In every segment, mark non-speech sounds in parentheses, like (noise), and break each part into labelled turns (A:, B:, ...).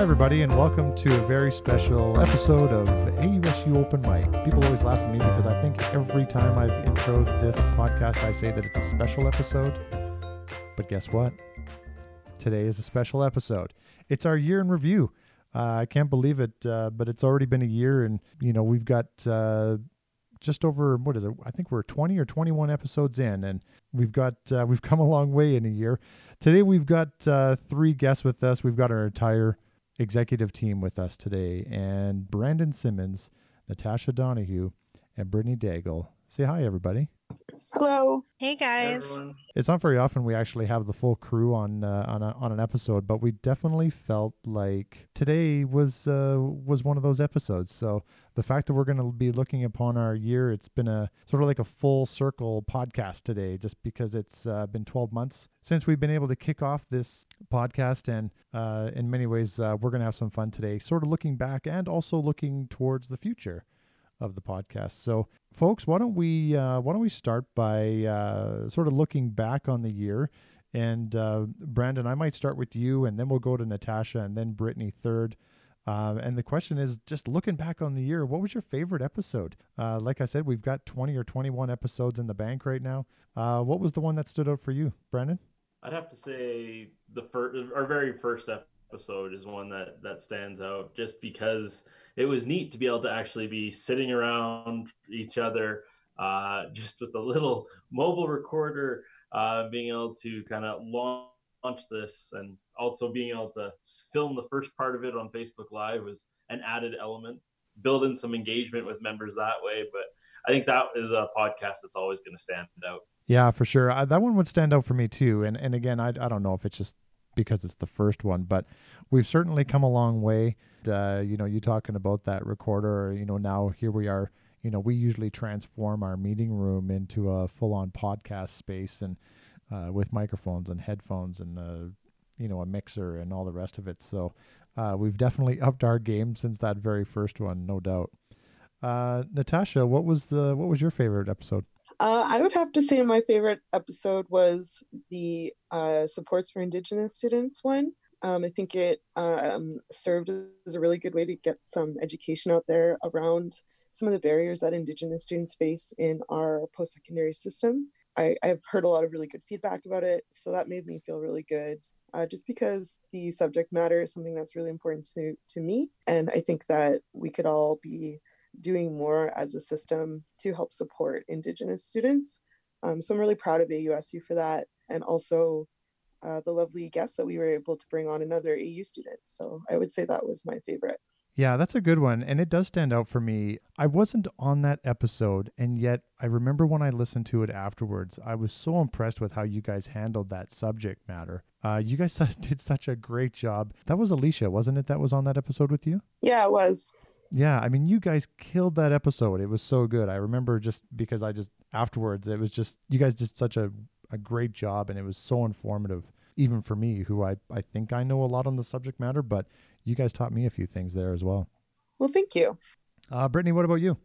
A: Hi, everybody, and welcome to a very special episode of AUSU Open Mic. People always laugh at me because I think every time I've introed this podcast, I say that it's a special episode. But guess what? Today is a special episode. It's our year in review. Uh, I can't believe it, uh, but it's already been a year, and you know we've got uh, just over what is it? I think we're 20 or 21 episodes in, and we've got uh, (laughs) we've come a long way in a year. Today we've got uh, three guests with us. We've got our entire executive team with us today, and Brandon Simmons, Natasha Donahue, and Brittany Daigle. Say hi, everybody.
B: Hello.
C: Hey guys.
A: It's not very often we actually have the full crew on uh, on a, on an episode, but we definitely felt like today was uh, was one of those episodes. So the fact that we're going to be looking upon our year, it's been a sort of like a full circle podcast today, just because it's uh, been 12 months since we've been able to kick off this podcast, and uh, in many ways, uh, we're going to have some fun today, sort of looking back and also looking towards the future of the podcast. So, folks, why don't we uh, why don't we start by uh, sort of looking back on the year? And uh, Brandon, I might start with you, and then we'll go to Natasha, and then Brittany third. Um, and the question is, just looking back on the year, what was your favorite episode? Uh, like I said, we've got 20 or 21 episodes in the bank right now. Uh, what was the one that stood out for you, Brandon?
D: I'd have to say the first, our very first episode is one that that stands out, just because it was neat to be able to actually be sitting around each other, uh, just with a little mobile recorder, uh, being able to kind of launch this, and also being able to film the first part of it on Facebook Live was an added element, building some engagement with members that way. But I think that is a podcast that's always going to stand out.
A: Yeah, for sure. I, that one would stand out for me too. And and again, I I don't know if it's just because it's the first one, but we've certainly come a long way. Uh, you know, you talking about that recorder, you know, now here we are, you know, we usually transform our meeting room into a full on podcast space and uh, with microphones and headphones and, uh, you know, a mixer and all the rest of it. So uh, we've definitely (laughs) upped our game since that very first one, no doubt. Uh, Natasha, what was the what was your favorite episode?
B: Uh, I would have to say my favorite episode was the uh, supports for Indigenous students one. Um, I think it um, served as a really good way to get some education out there around some of the barriers that Indigenous students face in our post secondary system. I, have heard a lot of really good feedback about it, so that made me feel really good. Uh, just because the subject matter is something that's really important to, to me. And I think that we could all be doing more as a system to help support Indigenous students. Um, so I'm really proud of AUSU for that. And also uh, the lovely guests that we were able to bring on another AU students. So I would say that was my favorite.
A: Yeah, that's a good one. And it does stand out for me. I wasn't on that episode, and yet I remember when I listened to it afterwards, I was so impressed with how you guys handled that subject matter. Uh, you guys (laughs) did such a great job. That was Alicia, wasn't it, that was on that episode with you?
B: Yeah, it was.
A: Yeah, I mean, you guys killed that episode. It was so good. I remember just because I just afterwards, it was just you guys did such a, a great job, and it was so informative, even for me, who I I think I know a lot on the subject matter, but you guys taught me a few things there as well.
B: Well, thank you.
A: Uh, Brittany, what about you?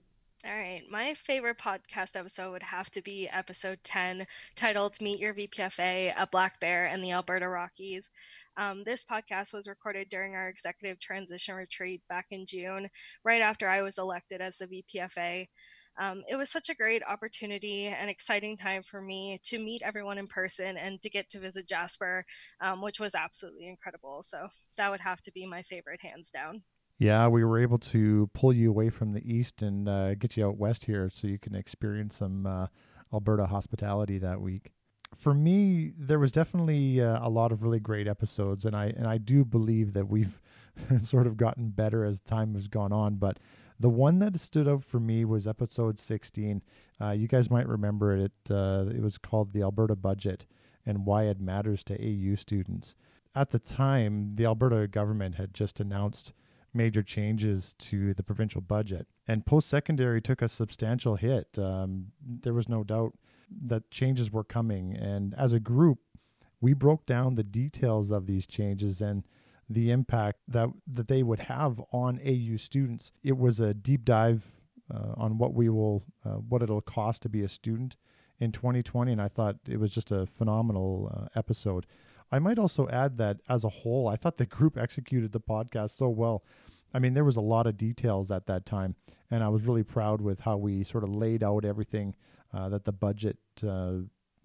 C: My favorite podcast episode would have to be episode 10, titled Meet Your VPFA, A Black Bear and the Alberta Rockies. Um, this podcast was recorded during our executive transition retreat back in June, right after I was elected as the VPFA. Um, it was such a great opportunity and exciting time for me to meet everyone in person and to get to visit Jasper, um, which was absolutely incredible. So that would have to be my favorite, hands down.
A: Yeah, we were able to pull you away from the east and uh, get you out west here so you can experience some uh, Alberta hospitality that week. For me, there was definitely uh, a lot of really great episodes, and I and I do believe that we've (laughs) sort of gotten better as time has gone on. But the one that stood out for me was episode 16. Uh, you guys might remember it. Uh, it was called the Alberta Budget and why it matters to AU students. At the time, the Alberta government had just announced major changes to the provincial budget. And post secondary took a substantial hit. Um, there was no doubt that changes were coming. And as a group, we broke down the details of these changes and the impact that, that they would have on AU students. It was a deep dive uh, on what we will, uh, what it'll cost to be a student in 2020. And I thought it was just a phenomenal uh, episode. I might also add that as a whole, I thought the group executed the podcast so well. I mean, there was a lot of details at that time, and I was really proud with how we sort of laid out everything uh, that the budget uh,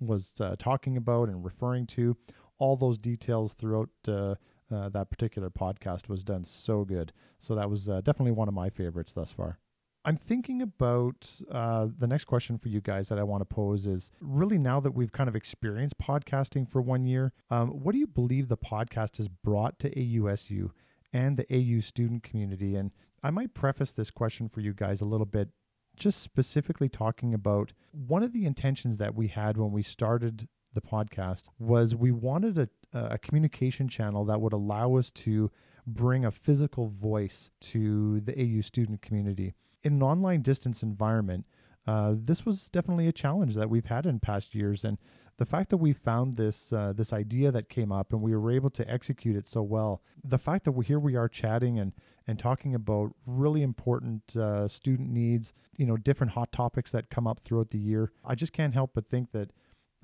A: was uh, talking about and referring to. All those details throughout uh, uh, that particular podcast was done so good. So that was uh, definitely one of my favorites thus far. I'm thinking about uh, the next question for you guys that I want to pose is really now that we've kind of experienced podcasting for one year, um, what do you believe the podcast has brought to AUSU and the AU student community? And I might preface this question for you guys a little bit, just specifically talking about one of the intentions that we had when we started the podcast was we wanted a, a communication channel that would allow us to bring a physical voice to the AU student community in an online distance environment, uh, this was definitely a challenge that we've had in past years. And the fact that we found this uh, this idea that came up and we were able to execute it so well, the fact that we here we are chatting and and talking about really important uh, student needs, you know, different hot topics that come up throughout the year, I just can't help but think that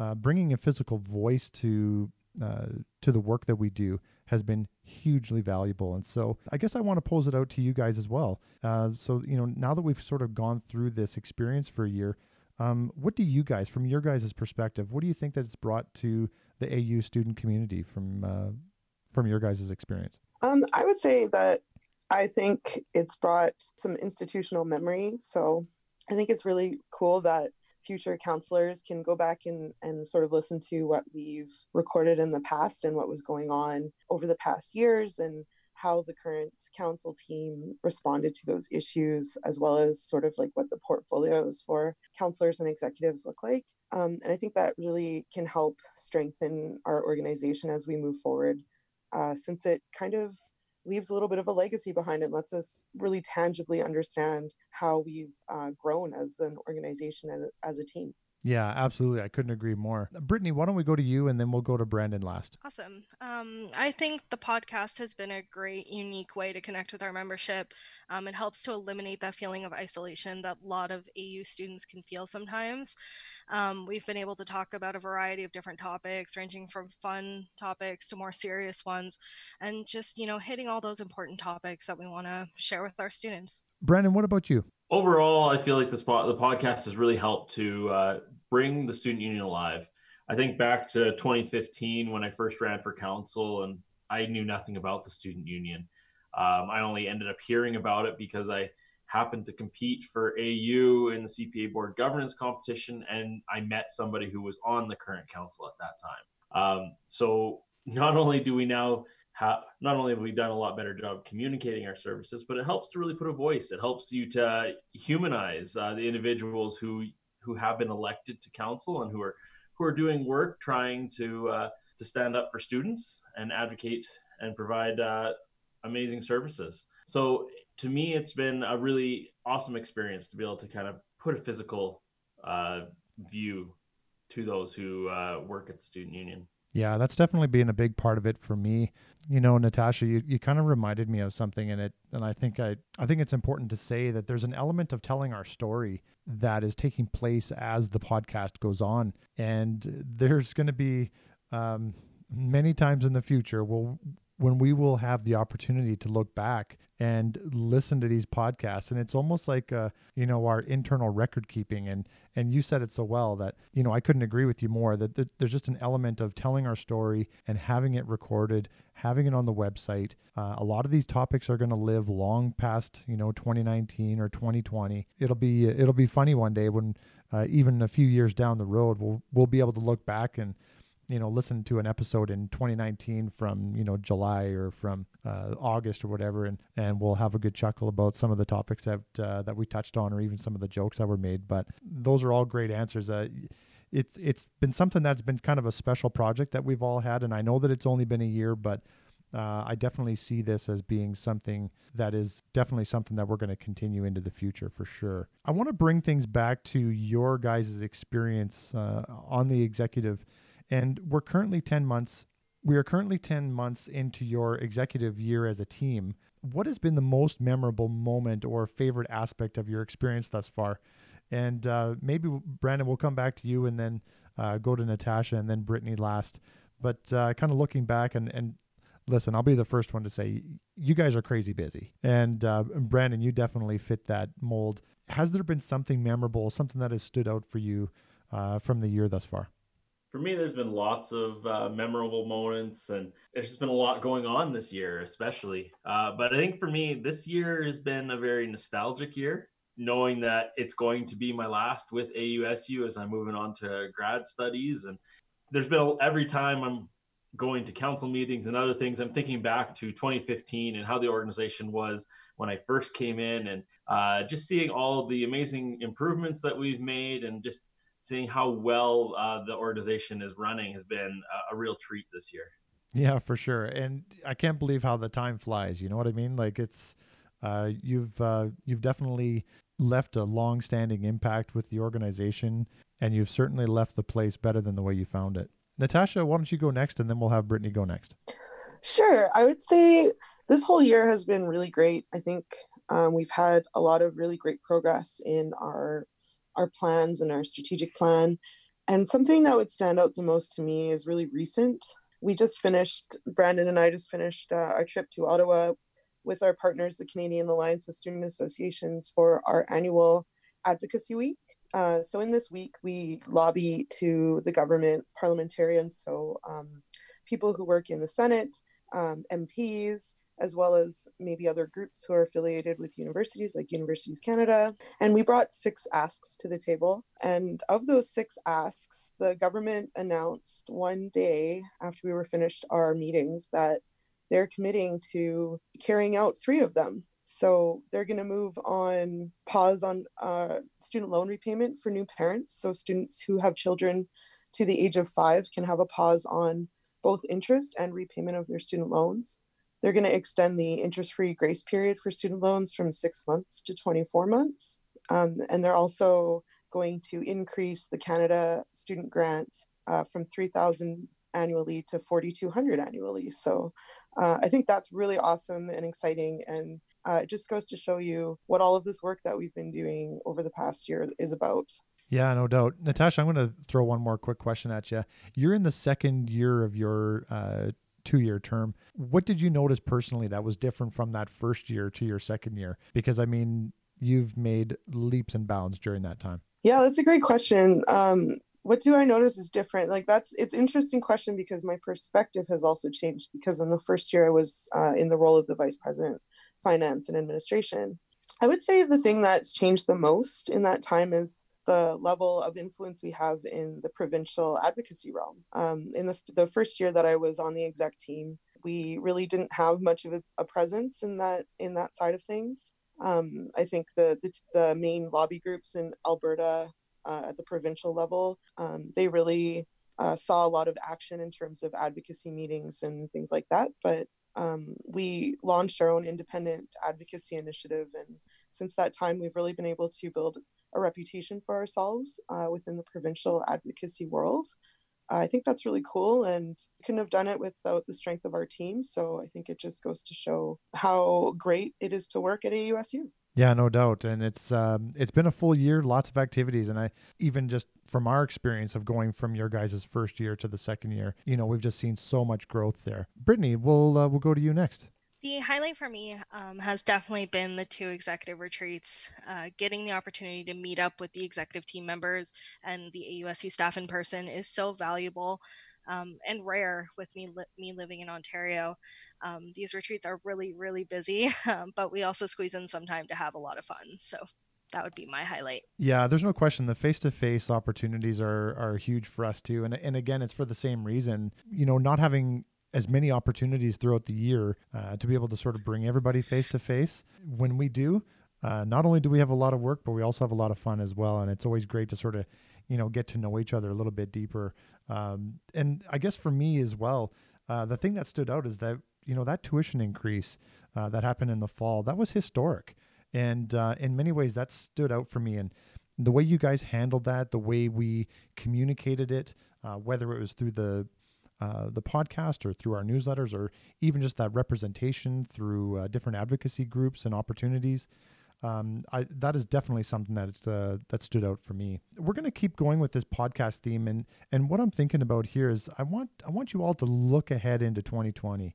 A: uh, bringing a physical voice to uh, to the work that we do has been hugely valuable. And so I guess I want to pose it out to you guys as well. Uh, so, you know, now that we've sort of gone through this experience for a year, um, what do you guys, from your guys' perspective, what do you think that it's brought to the AU student community from uh, from your guys' experience?
B: Um, I would say that I think it's brought some institutional memory. So I think it's really cool that future councillors can go back and, and sort of listen to what we've recorded in the past and what was going on over the past years and how the current council team responded to those issues, as well as sort of like what the portfolios for councillors and executives look like. Um, and I think that really can help strengthen our organization as we move forward, uh, since it kind of leaves a little bit of a legacy behind it, lets us really tangibly understand how we've uh, grown as an organization and as a team.
A: Yeah, absolutely. I couldn't agree more. Brittany, why don't we go to you and then we'll go to Brandon last?
C: Awesome. Um, I think the podcast has been a great, unique way to connect with our membership. Um, it helps to eliminate that feeling of isolation that a lot of AU students can feel sometimes. Um, we've been able to talk about a variety of different topics, ranging from fun topics to more serious ones, and just, you know, hitting all those important topics that we want to share with our students.
A: Brandon, what about you?
D: Overall, I feel like the spot, the podcast has really helped to uh, bring the student union alive. I think back to 2015 when I first ran for council and I knew nothing about the student union. Um, I only ended up hearing about it because I happened to compete for AU in the CPA board governance competition, and I met somebody who was on the current council at that time. Um, so not only do we now have, not only have we done a lot better job communicating our services, but it helps to really put a voice. It helps you to humanize uh, the individuals who who have been elected to council and who are who are doing work trying to uh, to stand up for students and advocate and provide uh, amazing services. So to me, it's been a really awesome experience to be able to kind of put a physical uh, view to those who uh, work at the student union.
A: Yeah, that's definitely been a big part of it for me. You know, Natasha, you, you kind of reminded me of something in it, and I think I I think it's important to say that there's an element of telling our story that is taking place as the podcast goes on, and there's going to be um, many times in the future we'll when we will have the opportunity to look back and listen to these podcasts. And it's almost like uh, you know our internal record keeping. And and you said it so well that you know I couldn't agree with you more that th- there's just an element of telling our story and having it recorded having it on the website. Uh, a lot of these topics are going to live long past you know 2019 or 2020 it'll be it'll be funny one day when uh, even a few years down the road we'll we'll be able to look back and you know listen to an episode in 2019 from you know July or from uh, August or whatever, and and we'll have a good chuckle about some of the topics that uh, that we touched on, or even some of the jokes that were made. But those are all great answers. Uh, it's it's been something that's been kind of a special project that we've all had, and I know that it's only been a year, but. Uh, I definitely see this as being something that is definitely something that we're going to continue into the future for sure. I want to bring things back to your guys' experience uh, on the executive and we're currently 10 months we are currently 10 months into your executive year as a team. What has been the most memorable moment or favorite aspect of your experience thus far? And uh, maybe Brandon, we'll come back to you and then uh, go to Natasha and then Brittany last. But uh, kind of looking back and, and listen, I'll be the first one to say you guys are crazy busy. And uh, Brandon, you definitely fit that mold. Has there been something memorable, something that has stood out for you uh, from the year thus far?
D: For me, there's been lots of uh, memorable moments, and there's just been a lot going on this year, especially. Uh, but I think for me, this year has been a very nostalgic year, knowing that it's going to be my last with AUSU as I'm moving on to grad studies. And there's been every time I'm going to council meetings and other things, I'm thinking back to 2015 and how the organization was when I first came in, and uh, just seeing all the amazing improvements that we've made, and just seeing how well uh, the organization is running has been a, a, real treat this year.
A: Yeah, for sure. And I can't believe how the time flies. You know what I mean? Like it's uh, you've uh, you've definitely left a long-standing impact with the organization, and you've certainly left the place better than the way you found it. Natasha, why don't you go next, and then we'll have Brittany go next.
B: Sure. I would say this whole year has been really great. I think um, we've had a lot of really great progress in our our plans and our strategic plan. And something that would stand out the most to me is really recent. We just finished, Brandon and I just finished uh, our trip to Ottawa with our partners, the Canadian Alliance of Student Associations, for our annual Advocacy Week. Uh, so in this week, we lobby to the government, parliamentarians, so um, people who work in the Senate, um, MPs, as well as maybe other groups who are affiliated with universities like Universities Canada. And we brought six asks to the table. And of those six asks, the government announced one day after we were finished our meetings that they're committing to carrying out three of them. So they're going to move on pause on uh, student loan repayment for new parents. So students who have children to the age of five can have a pause on both interest and repayment of their student loans. They're going to extend the interest free grace period for student loans from six months to 24 months. Um, and they're also going to increase the Canada student grant uh, from 3000 annually to 4200 annually. So uh, I think that's really awesome and exciting. And uh, it just goes to show you what all of this work that we've been doing over the past year is about.
A: Yeah, no doubt. Natasha, I'm going to throw one more quick question at you. You're in the second year of your uh, two year term. What did you notice personally that was different from that first year to your second year? Because I mean, you've made leaps and bounds during that time.
B: Yeah, that's a great question. Um, what do I notice is different? Like that's it's interesting question because my perspective has also changed. Because in the first year I was uh, in the role of the vice president, finance and administration. I would say the thing that's changed the most in that time is the level of influence we have in the provincial advocacy realm. Um, in the, the first year that I was on the exec team, we really didn't have much of a, a presence in that in that side of things. Um, I think the, the, the main lobby groups in Alberta uh, at the provincial level, um, they really uh, saw a lot of action in terms of advocacy meetings and things like that. But um, we launched our own independent advocacy initiative, and since that time, we've really been able to build a reputation for ourselves uh, within the provincial advocacy world. Uh, I think that's really cool, and couldn't have done it without the strength of our team. So I think it just goes to show how great it is to work at AUSU.
A: Yeah, no doubt, and it's um, it's been a full year, lots of activities, and I even just from our experience of going from your guys' first year to the second year, you know, we've just seen so much growth there. Brittany, we'll uh, we'll go to you next.
C: The highlight for me um, has definitely been the two executive retreats. Uh, getting the opportunity to meet up with the executive team members and the AUSU staff in person is so valuable um, and rare with me li- me living in Ontario. Um, these retreats are really really busy, (laughs) um, but we also squeeze in some time to have a lot of fun. So that would be my highlight.
A: Yeah, there's no question. The face-to-face opportunities are are huge for us too, and and again, it's for the same reason. You know, not having as many opportunities throughout the year uh, to be able to sort of bring everybody face to face. When we do, uh, not only do we have a lot of work, but we also have a lot of fun as well. And it's always great to sort of, you know, get to know each other a little bit deeper. Um, and I guess for me as well, uh, the thing that stood out is that, you know, that tuition increase uh, that happened in the fall, that was historic. And uh, in many ways, that stood out for me. And the way you guys handled that, the way we communicated it, uh, whether it was through the uh, the podcast or through our newsletters or even just that representation through uh, different advocacy groups and opportunities. um, I, that is definitely something that's uh, that stood out for me. We're going to keep going with this podcast theme, and and what I'm thinking about here is I want I want you all to look ahead into 2020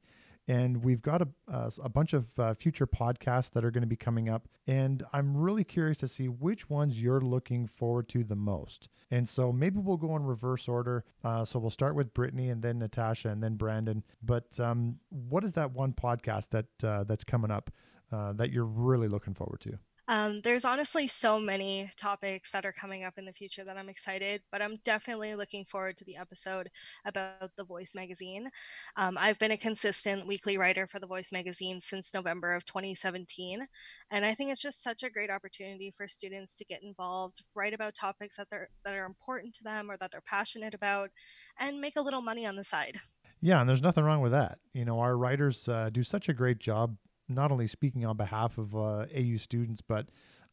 A: and we've got a, uh, a bunch of uh, future podcasts that are going to be coming up and i'm really curious to see which ones you're looking forward to the most. And so maybe we'll go in reverse order. Uh, so we'll start with brittany and then natasha and then brandon. But um, what is that one podcast that uh, that's coming up uh, that you're really looking forward to
C: um, there's honestly so many topics that are coming up in the future that I'm excited, but I'm definitely looking forward to the episode about The Voice magazine. Um, I've been a consistent weekly writer for The Voice magazine since November of 2017, and I think it's just such a great opportunity for students to get involved, write about topics that they're that are important to them or that they're passionate about, and make a little money on the side.
A: Yeah, and there's nothing wrong with that. You know, our writers uh, do such a great job not only speaking on behalf of uh, AU students, but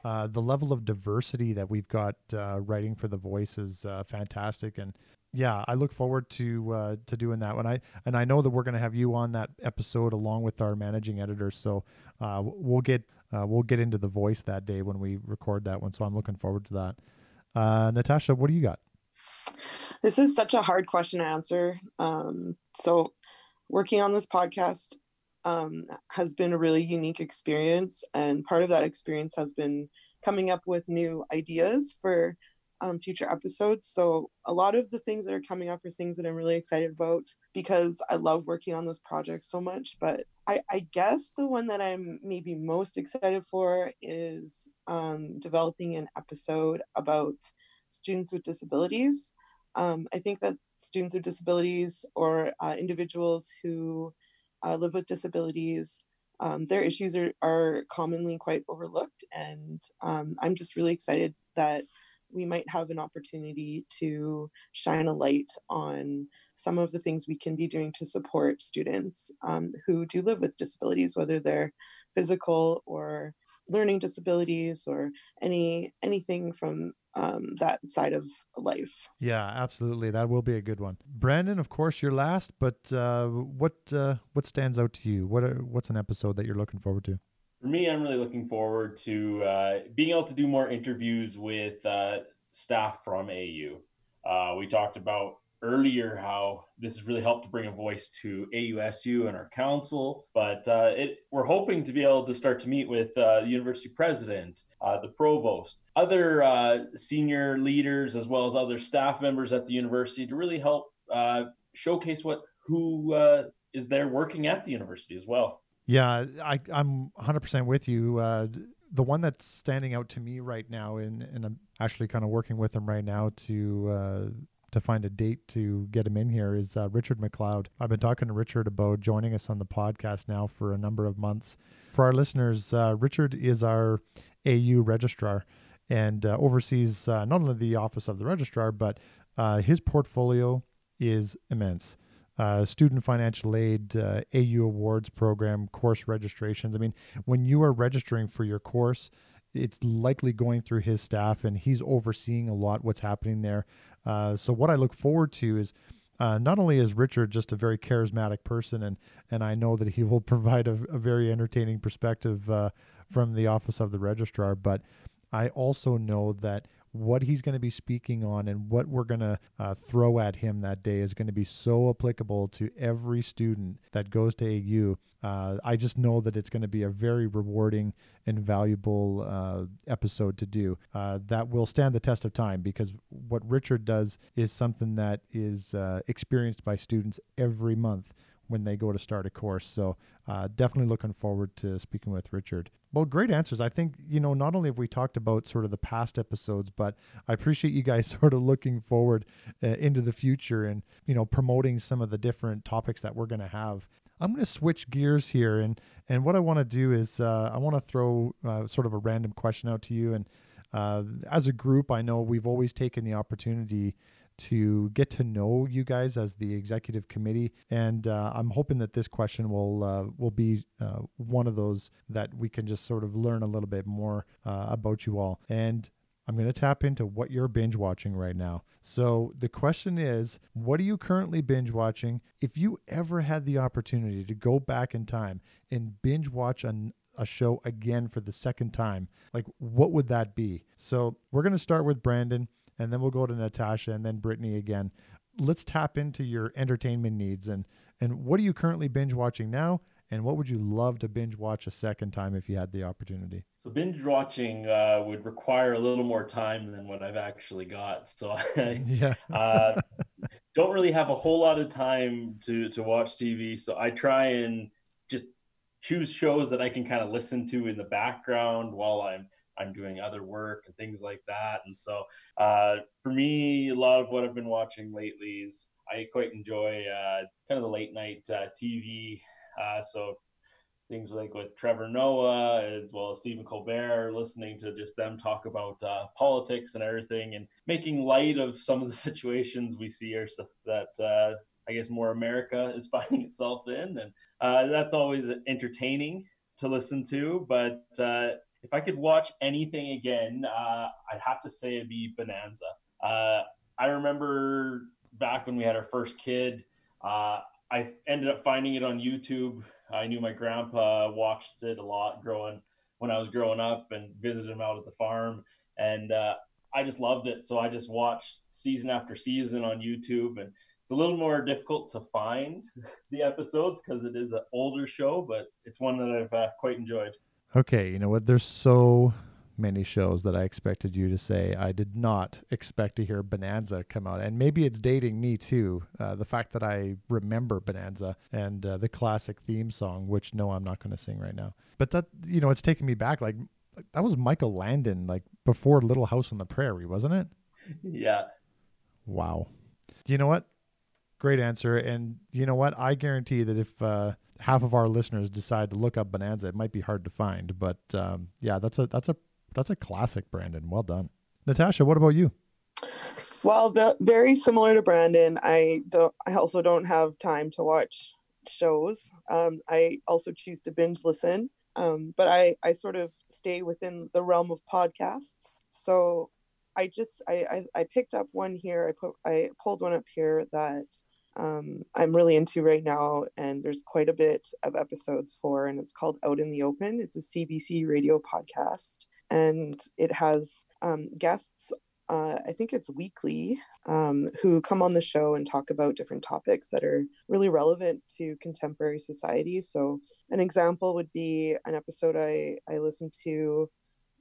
A: uh, the level of diversity that we've got uh, writing for the voice is uh, fantastic. And yeah, I look forward to uh, to doing that one. I and I know that we're going to have you on that episode along with our managing editor. So uh, we'll get we'll get into the voice that day when we record that one. So I'm looking forward to that. Natasha, what do you got?
B: This is such a hard question to answer. Um, so working on this podcast um, has been a really unique experience. And part of that experience has been coming up with new ideas for um, future episodes. So, a lot of the things that are coming up are things that I'm really excited about because I love working on this project so much. But I, I guess the one that I'm maybe most excited for is um, developing an episode about students with disabilities. Um, I think that students with disabilities or uh, individuals who uh, live with disabilities. Um, their issues are, are commonly quite overlooked. And um, I'm just really excited that we might have an opportunity to shine a light on some of the things we can be doing to support students um, who do live with disabilities, whether they're physical or learning disabilities or any anything from um, that side of life.
A: Yeah, absolutely. That will be a good one. Brandon, of course, you're last, but uh, what uh, what stands out to you? What are, what's an episode that you're looking forward to?
D: For me, I'm really looking forward to uh, being able to do more interviews with uh, staff from AU. Uh, we talked about earlier how this has really helped to bring a voice to AUSU and our council. But uh, it, we're hoping to be able to start to meet with uh, the university president, uh, the provost, other uh, senior leaders, as well as other staff members at the university to really help uh, showcase what who uh, is there working at the university as well.
A: Yeah, I, I'm 100% with you. the one that's standing out to me right now, and, and I'm actually kind of working with them right now to to find a date to get him in here is uh, Richard McLeod. I've been talking to Richard about joining us on the podcast now for a number of months. For our listeners, uh, Richard is our AU registrar and uh, oversees uh, not only the office of the registrar, but uh, his portfolio is immense. Uh, student financial aid, AU awards program, course registrations. I mean, when you are registering for your course, it's likely going through his staff and he's overseeing a lot what's happening there. Uh, so what I look forward to is uh, not only is Richard just a very charismatic person, and and I know that he will (laughs) provide a, a very entertaining perspective uh, from the office of the registrar, but I also know that what he's going to be speaking on and what we're going to uh, throw at him that day is going to be so applicable to every student that goes to AU. Uh, I just know that it's going to be a very rewarding and valuable uh, episode to do uh, that will stand the test of time because what Richard does is something that is uh, experienced by students every month when they go to start a course. So uh, definitely looking forward to speaking with Richard. Well, great answers. I think, you know, not only have we talked about sort of the past episodes, but I appreciate you guys (laughs) sort of looking forward uh, into the future and, you know, promoting some of the different topics that we're going to have. I'm going to switch gears here. And, and what I want to do is uh, I want to throw uh, sort of a random question out to you. And uh, as a group, I know we've always taken the opportunity to get to know you guys as the executive committee, and uh, I'm hoping that this question will uh, will be uh, one of those that we can just sort of learn a little bit more uh, about you all. And I'm going to tap into what you're binge watching right now. So the question is, what are you currently binge watching? If you ever had the opportunity to go back in time and binge watch an a show again for the second time, like what would that be? So we're going to start with Brandon and then we'll go to Natasha and then Brittany again. Let's tap into your entertainment needs and and what are you currently binge watching now and what would you love to binge watch a second time if you had the opportunity?
D: So binge watching uh, would require a little more time than what I've actually got. So (laughs) I yeah. uh, don't really have a whole lot of time to to watch TV. So I try and just choose shows that I can kind of listen to in the background while I'm I'm doing other work and things like that. And so uh, for me, a lot of what I've been watching lately is I quite enjoy uh, kind of the late night uh, TV. Uh, so things like with Trevor Noah as well as Stephen Colbert, listening to just them talk about uh, politics and everything, and making light of some of the (laughs) situations we see or that uh, I guess more America is (laughs) finding itself in, and uh, that's always entertaining to listen to. But uh, if I could watch anything again, uh, I'd have to say it'd be Bonanza. Uh, I remember back when we had our first kid. I ended up finding it on YouTube I knew my grandpa watched it a lot growing when I was growing up and visited him out at the farm, and uh, I just loved it. So I just watched season after season on YouTube, and it's a little more difficult to find (laughs) the episodes because it is an older show, but it's one that I've uh, quite enjoyed.
A: Okay, you know what? There's so many shows that I expected you to say. I did not expect to hear Bonanza come out, and maybe it's dating me too. Uh, the fact that I remember Bonanza and uh, the classic theme song, which no, I'm not going to sing right now. But that you know, it's taking me back. Like that was Michael Landon, like before Little House on the Prairie, wasn't it? (laughs)
D: Yeah.
A: Wow. Do you know what? Great answer. And you know what? I guarantee that if uh, half of our listeners decide to look up Bonanza, it might be hard to find. But um, yeah, that's a that's a that's a classic, Brandon. Well done, Natasha. What about you?
B: Well, the, very similar to Brandon, I don't. I also don't have time to watch shows. Um, I also choose to binge listen, um, but I I sort of stay within the realm of podcasts. So I just I, I, I picked up one here. I put I pulled one up here that um, I'm really into right now, and there's quite a bit of episodes for, and it's called Out in the Open. It's a CBC radio podcast, and it has um, guests uh, I think it's weekly, um, who come on the show and talk about different topics that are really relevant to contemporary society. So, an example would be an episode I, I listened to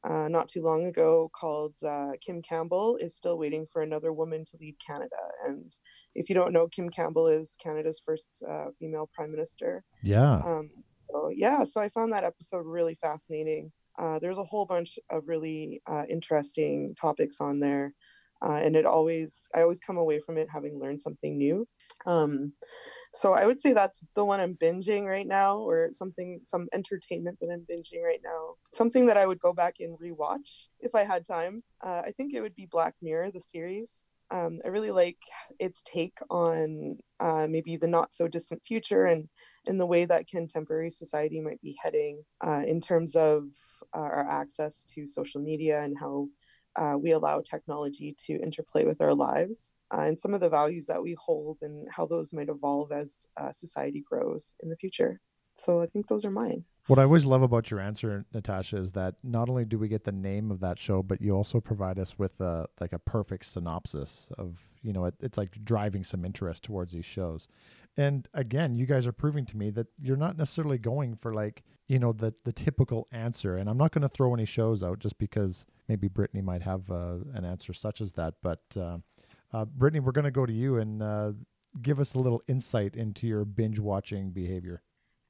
B: uh, not too long ago called uh, Kim Campbell is Still Waiting for Another Woman to Lead Canada. And if you don't know, Kim Campbell is Canada's first uh, female prime minister.
A: Yeah.
B: Um, so, yeah, so I found that episode really fascinating. Uh, there's a whole bunch of really uh, interesting topics on there. Uh, and it always, I always come away from it having learned something new. Um, so I would say that's the one I'm binging right now, or something, some entertainment that I'm binging right now. Something that I would go back and rewatch if I had time. Uh, I think it would be Black Mirror, the series. Um, I really like its take on uh, maybe the not so distant future and in the way that contemporary society might be heading uh, in terms of uh, our access to social media and how uh, we allow technology to interplay with our lives uh, and some of the values that we hold and how those might evolve as uh, society grows in the future. So I think those are mine.
A: What I always love about your answer, Natasha, is that not only do we get the name of that show, but you also provide us with a like a perfect synopsis of you know it, it's like driving some interest towards these shows. And again, you guys are proving to me that you're not necessarily going for like you know the the typical answer. And I'm not going to throw any shows out just because maybe Brittany might have uh, an answer such as that. But uh, uh, Brittany, we're going to go to you and uh, give us a little insight into your binge watching behavior.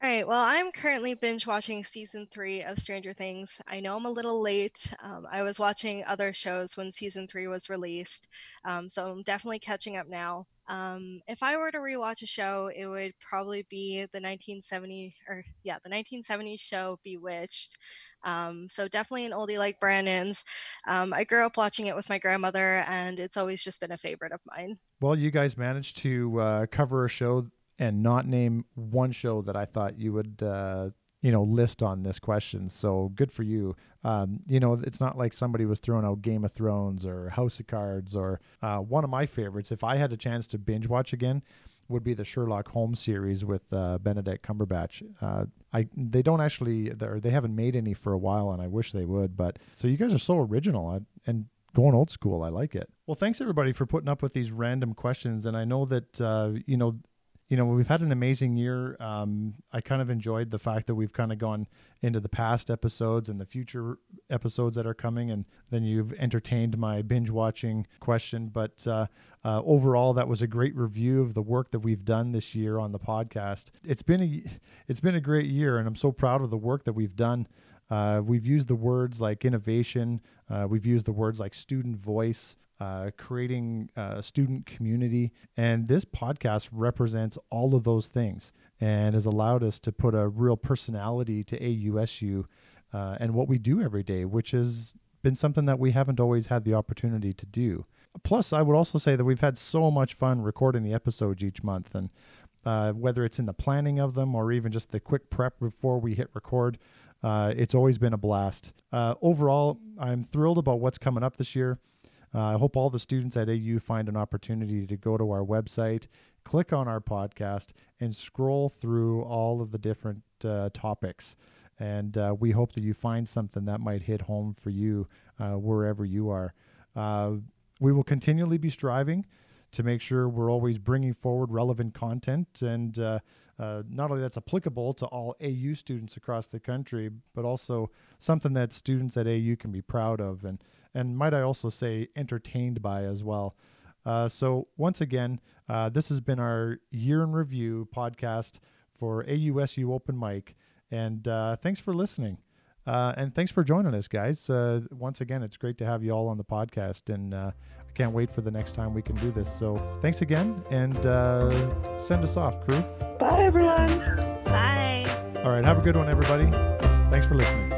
C: All right. Well, I'm currently binge watching season three of Stranger Things. I know I'm a little late. Um, I was watching other shows when season three was released, um, so I'm definitely catching up now. Um, if I were to rewatch a show, it would probably be the 1970 or yeah, the 1970s show Bewitched. Um, so definitely an oldie like Brandon's. Um, I grew up watching it with my grandmother, and it's always just been a favorite of mine.
A: Well, you guys managed to uh, cover a show and not name one show that I thought you would, uh, you know, list on this question. So good for you. Um, you know, it's not like somebody was throwing out Game of Thrones or House of Cards or uh, one of my favorites. If I had a chance to binge watch again, would be the Sherlock Holmes series with uh, Benedict Cumberbatch. Uh, I they don't actually or they haven't made any for a while, and I wish they would. But so you guys are so original I, and going old school. I like it. Well, thanks everybody for putting up with these random questions, and I know that uh, you know you know, we've had an amazing year. Um, I kind of enjoyed the fact that we've kind of gone into the past episodes and the future episodes that are coming, and then you've entertained my binge watching question. But uh, uh, overall, that was a great review of the work that we've done this year on the podcast. It's been a it's been a great year, and I'm so proud of the work that we've done. Uh, we've used the words like innovation. Uh, we've used the words like student voice uh, creating a student community. And this podcast represents all of those things and has allowed us to put a real personality to AUSU uh, and what we do every day, which has been something that we haven't always had the opportunity to do. Plus, I would also say that we've had so much fun recording the episodes each month. And uh, whether it's in the planning of them or even just the quick prep before we hit record, uh, it's always been a blast. Uh, overall, I'm thrilled about what's coming up this year. Uh, I hope all the students at AU find an opportunity to go to our website, click on our podcast, and scroll through all of the different uh, topics. And uh, we hope that you find something that might hit home for you uh, wherever you are. Uh, we will continually be striving to make sure we're always bringing forward relevant content and uh, not only that's applicable to all AU students across the country, but also something that students at AU can be proud of and and might I also say entertained by as well. Uh, so once again, uh, this has been our year in review podcast for AUSU Open Mic, and uh, thanks for listening. Uh, and thanks for joining us, guys. Once again, it's great to have you all on the podcast, and can't wait for the next time we can do this. So thanks again, and uh, send us off, crew.
B: Bye, everyone.
C: Bye.
A: All right, have a good one, everybody. Thanks for listening.